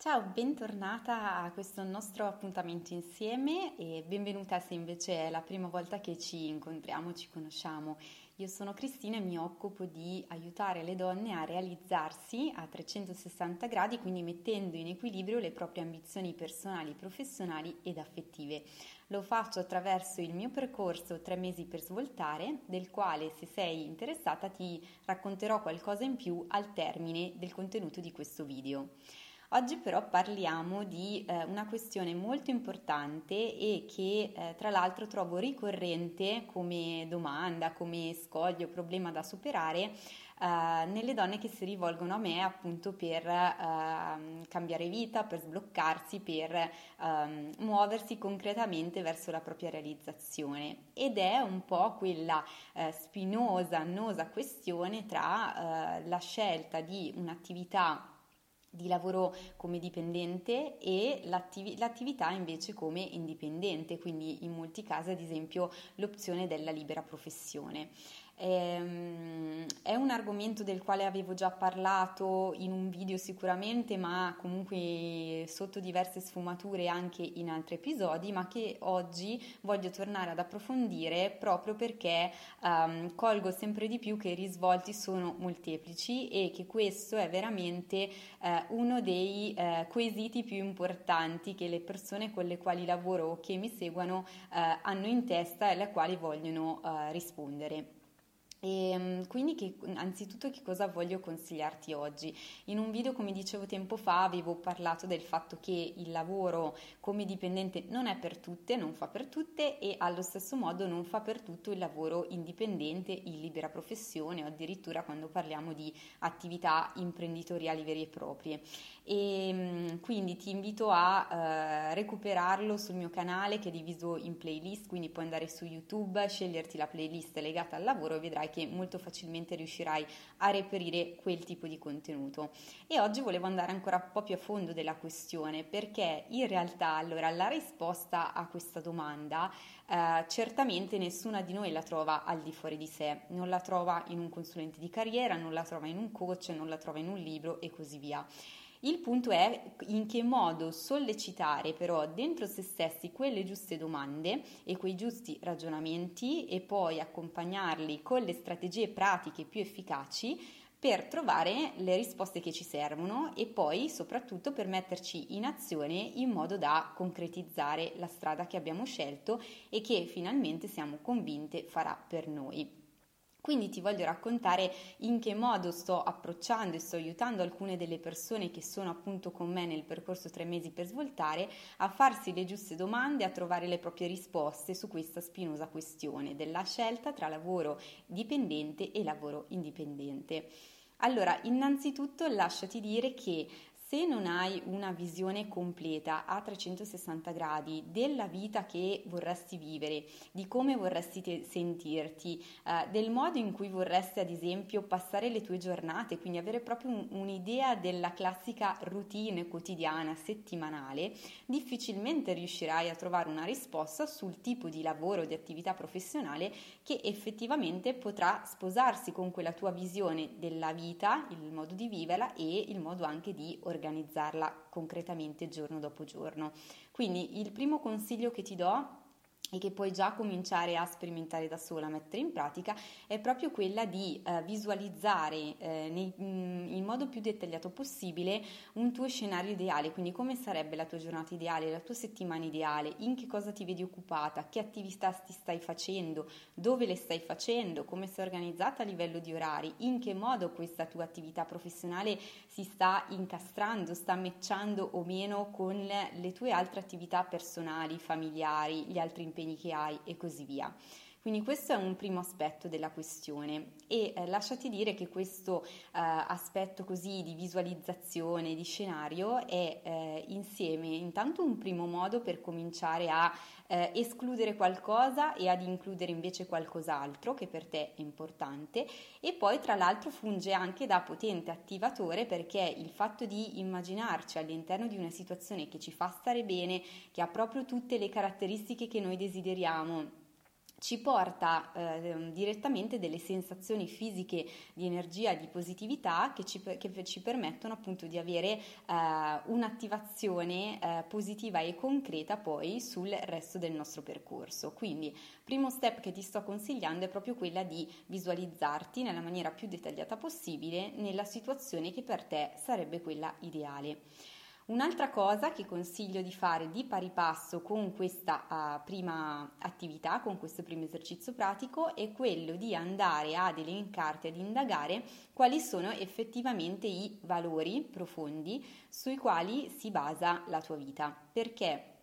Ciao, bentornata a questo nostro appuntamento insieme e benvenuta se invece è la prima volta che ci incontriamo, ci conosciamo. Io sono Cristina e mi occupo di aiutare le donne a realizzarsi a 360 gradi, quindi mettendo in equilibrio le proprie ambizioni personali, professionali ed affettive. Lo faccio attraverso il mio percorso tre mesi per svoltare, del quale se sei interessata ti racconterò qualcosa in più al termine del contenuto di questo video. Oggi però parliamo di eh, una questione molto importante e che eh, tra l'altro trovo ricorrente come domanda, come scoglio, problema da superare eh, nelle donne che si rivolgono a me appunto per ehm, cambiare vita, per sbloccarsi, per ehm, muoversi concretamente verso la propria realizzazione. Ed è un po' quella eh, spinosa, annosa questione tra eh, la scelta di un'attività di lavoro come dipendente e l'attiv- l'attività invece come indipendente, quindi in molti casi ad esempio l'opzione della libera professione. Ehm, è un argomento del quale avevo già parlato in un video sicuramente, ma comunque sotto diverse sfumature anche in altri episodi, ma che oggi voglio tornare ad approfondire proprio perché um, colgo sempre di più che i risvolti sono molteplici e che questo è veramente uh, uno dei uh, quesiti più importanti che le persone con le quali lavoro o che mi seguono uh, hanno in testa e alle quali vogliono rispondere. E ehm, quindi che, anzitutto che cosa voglio consigliarti oggi? In un video come dicevo tempo fa avevo parlato del fatto che il lavoro come dipendente non è per tutte, non fa per tutte e allo stesso modo non fa per tutto il lavoro indipendente in libera professione o addirittura quando parliamo di attività imprenditoriali vere e proprie. E ehm, quindi ti invito a eh, recuperarlo sul mio canale che è diviso in playlist, quindi puoi andare su YouTube, sceglierti la playlist legata al lavoro e vedrai che molto facilmente riuscirai a reperire quel tipo di contenuto. E oggi volevo andare ancora un po' più a fondo della questione perché in realtà allora la risposta a questa domanda eh, certamente nessuna di noi la trova al di fuori di sé, non la trova in un consulente di carriera, non la trova in un coach, non la trova in un libro e così via. Il punto è in che modo sollecitare però dentro se stessi quelle giuste domande e quei giusti ragionamenti e poi accompagnarli con le strategie pratiche più efficaci per trovare le risposte che ci servono e poi soprattutto per metterci in azione in modo da concretizzare la strada che abbiamo scelto e che finalmente siamo convinte farà per noi. Quindi ti voglio raccontare in che modo sto approcciando e sto aiutando alcune delle persone che sono appunto con me nel percorso tre mesi per svoltare a farsi le giuste domande, a trovare le proprie risposte su questa spinosa questione della scelta tra lavoro dipendente e lavoro indipendente. Allora, innanzitutto lasciati dire che se non hai una visione completa a 360 gradi della vita che vorresti vivere, di come vorresti te- sentirti, eh, del modo in cui vorresti ad esempio passare le tue giornate, quindi avere proprio un- un'idea della classica routine quotidiana, settimanale, difficilmente riuscirai a trovare una risposta sul tipo di lavoro, di attività professionale che effettivamente potrà sposarsi con quella tua visione della vita, il modo di viverla e il modo anche di organizzarla organizzarla concretamente giorno dopo giorno. Quindi il primo consiglio che ti do e che puoi già cominciare a sperimentare da sola, a mettere in pratica, è proprio quella di eh, visualizzare eh, nei, mm, in modo più dettagliato possibile un tuo scenario ideale, quindi come sarebbe la tua giornata ideale, la tua settimana ideale, in che cosa ti vedi occupata, che attività ti stai facendo, dove le stai facendo, come sei organizzata a livello di orari, in che modo questa tua attività professionale si sta incastrando, sta matchando o meno con le tue altre attività personali, familiari, gli altri impegni impegni che hai e così via. Quindi questo è un primo aspetto della questione e eh, lasciati dire che questo eh, aspetto così di visualizzazione, di scenario è eh, insieme intanto un primo modo per cominciare a eh, escludere qualcosa e ad includere invece qualcos'altro che per te è importante e poi tra l'altro funge anche da potente attivatore perché il fatto di immaginarci all'interno di una situazione che ci fa stare bene, che ha proprio tutte le caratteristiche che noi desideriamo, ci porta eh, direttamente delle sensazioni fisiche di energia, di positività che ci, che ci permettono appunto di avere eh, un'attivazione eh, positiva e concreta poi sul resto del nostro percorso. Quindi, primo step che ti sto consigliando è proprio quella di visualizzarti nella maniera più dettagliata possibile nella situazione che per te sarebbe quella ideale. Un'altra cosa che consiglio di fare di pari passo con questa uh, prima attività, con questo primo esercizio pratico, è quello di andare ad elencarti, ad indagare quali sono effettivamente i valori profondi sui quali si basa la tua vita. Perché?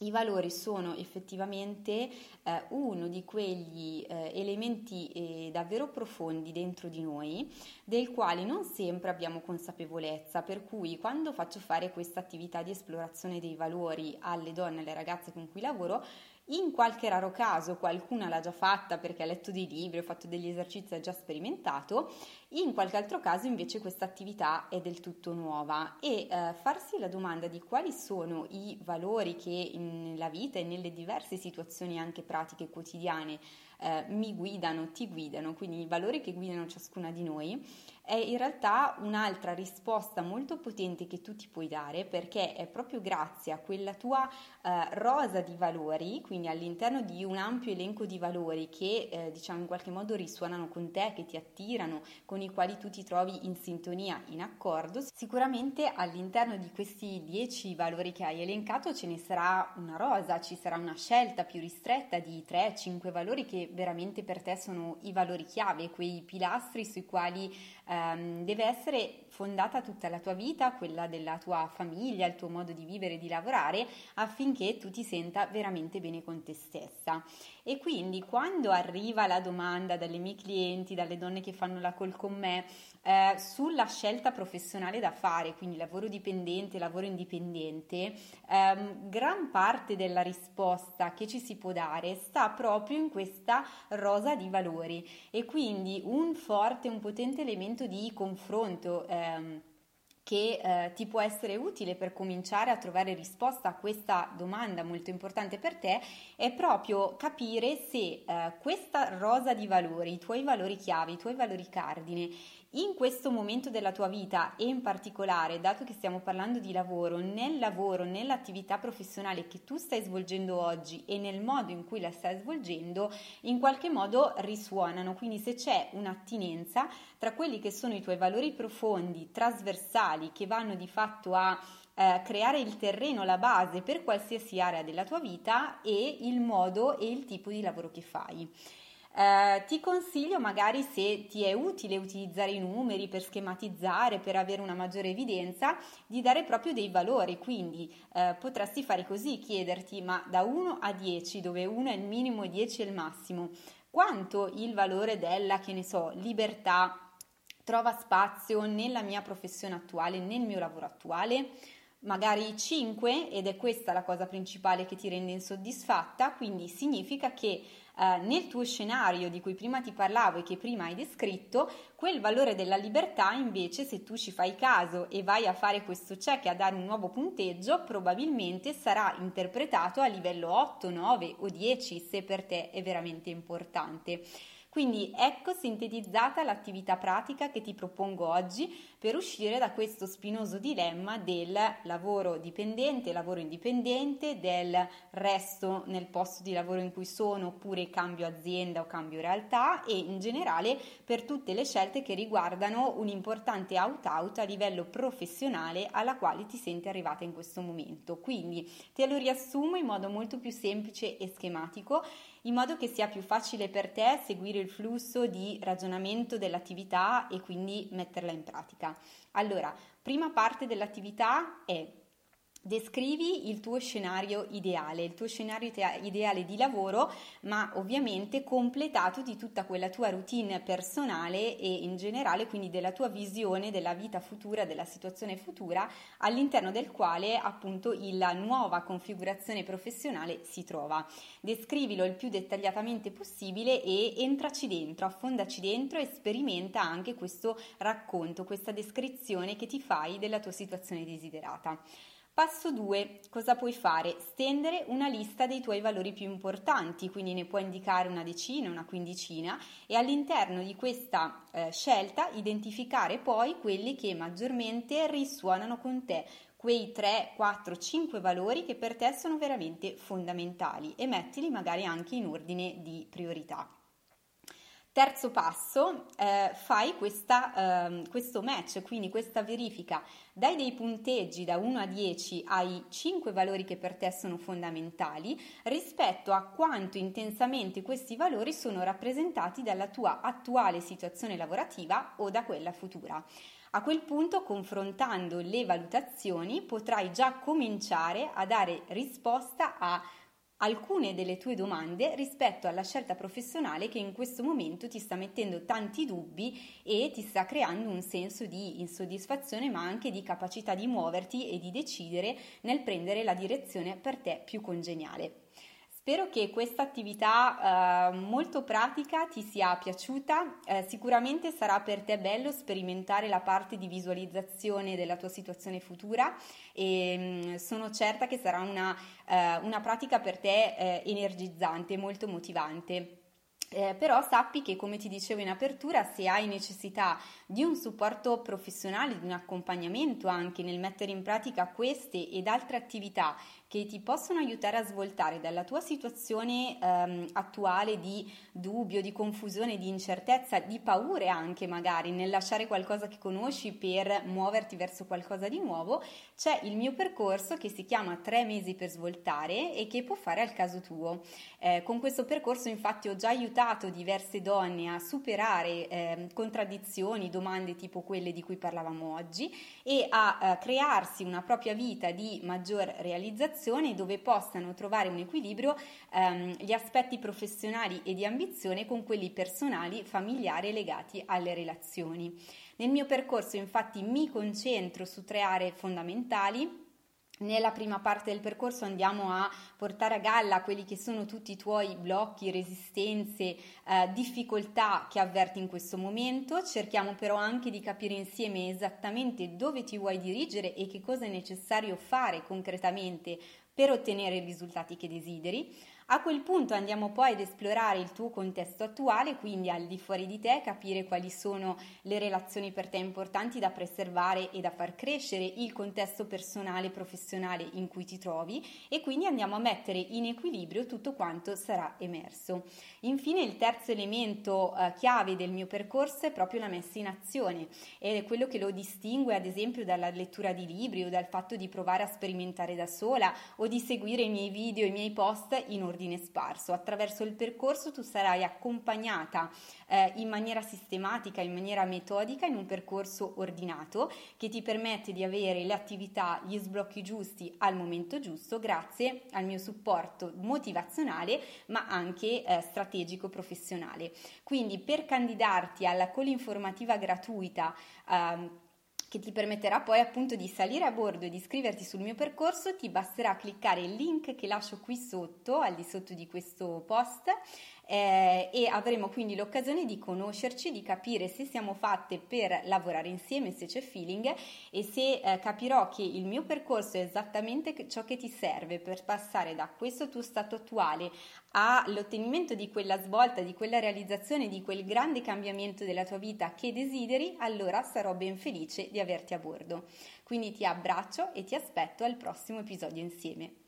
I valori sono effettivamente eh, uno di quegli eh, elementi eh, davvero profondi dentro di noi, del quale non sempre abbiamo consapevolezza, per cui quando faccio fare questa attività di esplorazione dei valori alle donne, alle ragazze con cui lavoro, in qualche raro caso qualcuna l'ha già fatta perché ha letto dei libri, ha fatto degli esercizi, ha già sperimentato, in qualche altro caso invece questa attività è del tutto nuova. E eh, farsi la domanda di quali sono i valori che nella vita e nelle diverse situazioni anche pratiche quotidiane eh, mi guidano, ti guidano, quindi i valori che guidano ciascuna di noi, è in realtà un'altra risposta molto potente che tu ti puoi dare perché è proprio grazie a quella tua eh, rosa di valori, quindi all'interno di un ampio elenco di valori che eh, diciamo in qualche modo risuonano con te, che ti attirano, con i quali tu ti trovi in sintonia, in accordo, sicuramente all'interno di questi dieci valori che hai elencato ce ne sarà una rosa, ci sarà una scelta più ristretta di 3-5 valori che veramente per te sono i valori chiave, quei pilastri sui quali ehm, deve essere fondata tutta la tua vita, quella della tua famiglia, il tuo modo di vivere e di lavorare, affinché tu ti senta veramente bene con te stessa. E quindi quando arriva la domanda dalle mie clienti, dalle donne che fanno la call con me, eh, sulla scelta professionale da fare, quindi lavoro dipendente, lavoro indipendente, ehm, gran parte della risposta che ci si può dare sta proprio in questa rosa di valori e quindi un forte, un potente elemento di confronto. Ehm, che eh, ti può essere utile per cominciare a trovare risposta a questa domanda molto importante per te è proprio capire se eh, questa rosa di valori, i tuoi valori chiave, i tuoi valori cardine, in questo momento della tua vita e in particolare, dato che stiamo parlando di lavoro, nel lavoro, nell'attività professionale che tu stai svolgendo oggi e nel modo in cui la stai svolgendo, in qualche modo risuonano. Quindi se c'è un'attinenza tra quelli che sono i tuoi valori profondi, trasversali, che vanno di fatto a eh, creare il terreno, la base per qualsiasi area della tua vita e il modo e il tipo di lavoro che fai. Eh, ti consiglio magari se ti è utile utilizzare i numeri per schematizzare, per avere una maggiore evidenza, di dare proprio dei valori, quindi eh, potresti fare così, chiederti ma da 1 a 10, dove 1 è il minimo e 10 è il massimo, quanto il valore della, che ne so, libertà trova spazio nella mia professione attuale, nel mio lavoro attuale? magari 5 ed è questa la cosa principale che ti rende insoddisfatta, quindi significa che eh, nel tuo scenario di cui prima ti parlavo e che prima hai descritto, quel valore della libertà invece se tu ci fai caso e vai a fare questo check e a dare un nuovo punteggio, probabilmente sarà interpretato a livello 8, 9 o 10 se per te è veramente importante. Quindi ecco sintetizzata l'attività pratica che ti propongo oggi per uscire da questo spinoso dilemma del lavoro dipendente, lavoro indipendente, del resto nel posto di lavoro in cui sono oppure cambio azienda o cambio realtà e in generale per tutte le scelte che riguardano un importante out-out a livello professionale alla quale ti senti arrivata in questo momento. Quindi te lo riassumo in modo molto più semplice e schematico in modo che sia più facile per te seguire il flusso di ragionamento dell'attività e quindi metterla in pratica. Allora, prima parte dell'attività è Descrivi il tuo scenario ideale, il tuo scenario ideale di lavoro, ma ovviamente completato di tutta quella tua routine personale e in generale quindi della tua visione della vita futura, della situazione futura all'interno del quale appunto la nuova configurazione professionale si trova. Descrivilo il più dettagliatamente possibile e entraci dentro, affondaci dentro e sperimenta anche questo racconto, questa descrizione che ti fai della tua situazione desiderata. Passo 2. Cosa puoi fare? Stendere una lista dei tuoi valori più importanti, quindi ne puoi indicare una decina, una quindicina e all'interno di questa eh, scelta identificare poi quelli che maggiormente risuonano con te, quei 3, 4, 5 valori che per te sono veramente fondamentali e mettili magari anche in ordine di priorità. Terzo passo, eh, fai questa, eh, questo match, quindi questa verifica, dai dei punteggi da 1 a 10 ai 5 valori che per te sono fondamentali rispetto a quanto intensamente questi valori sono rappresentati dalla tua attuale situazione lavorativa o da quella futura. A quel punto, confrontando le valutazioni, potrai già cominciare a dare risposta a alcune delle tue domande rispetto alla scelta professionale che in questo momento ti sta mettendo tanti dubbi e ti sta creando un senso di insoddisfazione ma anche di capacità di muoverti e di decidere nel prendere la direzione per te più congeniale. Spero che questa attività eh, molto pratica ti sia piaciuta, eh, sicuramente sarà per te bello sperimentare la parte di visualizzazione della tua situazione futura e mh, mm, sono certa che sarà una, eh, una pratica per te eh, energizzante, molto motivante. Eh, però sappi che, come ti dicevo in apertura, se hai necessità di un supporto professionale, di un accompagnamento anche nel mettere in pratica queste ed altre attività che ti possono aiutare a svoltare dalla tua situazione ehm, attuale di dubbio, di confusione, di incertezza, di paure anche magari nel lasciare qualcosa che conosci per muoverti verso qualcosa di nuovo, c'è il mio percorso che si chiama Tre mesi per svoltare e che può fare al caso tuo. Eh, con questo percorso infatti ho già aiutato diverse donne a superare eh, contraddizioni, domande tipo quelle di cui parlavamo oggi e a eh, crearsi una propria vita di maggior realizzazione situazioni dove possano trovare un equilibrio ehm, gli aspetti professionali e di ambizione con quelli personali, familiari e legati alle relazioni. Nel mio percorso infatti mi concentro su tre aree fondamentali nella prima parte del percorso andiamo a portare a galla quelli che sono tutti i tuoi blocchi, resistenze, eh, difficoltà che avverti in questo momento. Cerchiamo però anche di capire insieme esattamente dove ti vuoi dirigere e che cosa è necessario fare concretamente per ottenere i risultati che desideri. A quel punto andiamo poi ad esplorare il tuo contesto attuale, quindi al di fuori di te, capire quali sono le relazioni per te importanti da preservare e da far crescere, il contesto personale e professionale in cui ti trovi e quindi andiamo a mettere in equilibrio tutto quanto sarà emerso. Infine il terzo elemento eh, chiave del mio percorso è proprio la messa in azione ed è quello che lo distingue ad esempio dalla lettura di libri o dal fatto di provare a sperimentare da sola o di seguire i miei video i miei post in ordine ordine sparso. Attraverso il percorso tu sarai accompagnata eh, in maniera sistematica, in maniera metodica, in un percorso ordinato che ti permette di avere le attività, gli sblocchi giusti al momento giusto grazie al mio supporto motivazionale ma anche eh, strategico professionale. Quindi per candidarti alla call informativa gratuita eh, che ti permetterà poi appunto di salire a bordo e di iscriverti sul mio percorso, ti basterà cliccare il link che lascio qui sotto, al di sotto di questo post eh, e avremo quindi l'occasione di conoscerci, di capire se siamo fatte per lavorare insieme, se c'è feeling e se eh, capirò che il mio percorso è esattamente ciò che ti serve per passare da questo tuo stato attuale all'ottenimento di quella svolta, di quella realizzazione, di quel grande cambiamento della tua vita che desideri, allora sarò ben felice di averti a bordo. Quindi ti abbraccio e ti aspetto al prossimo episodio insieme.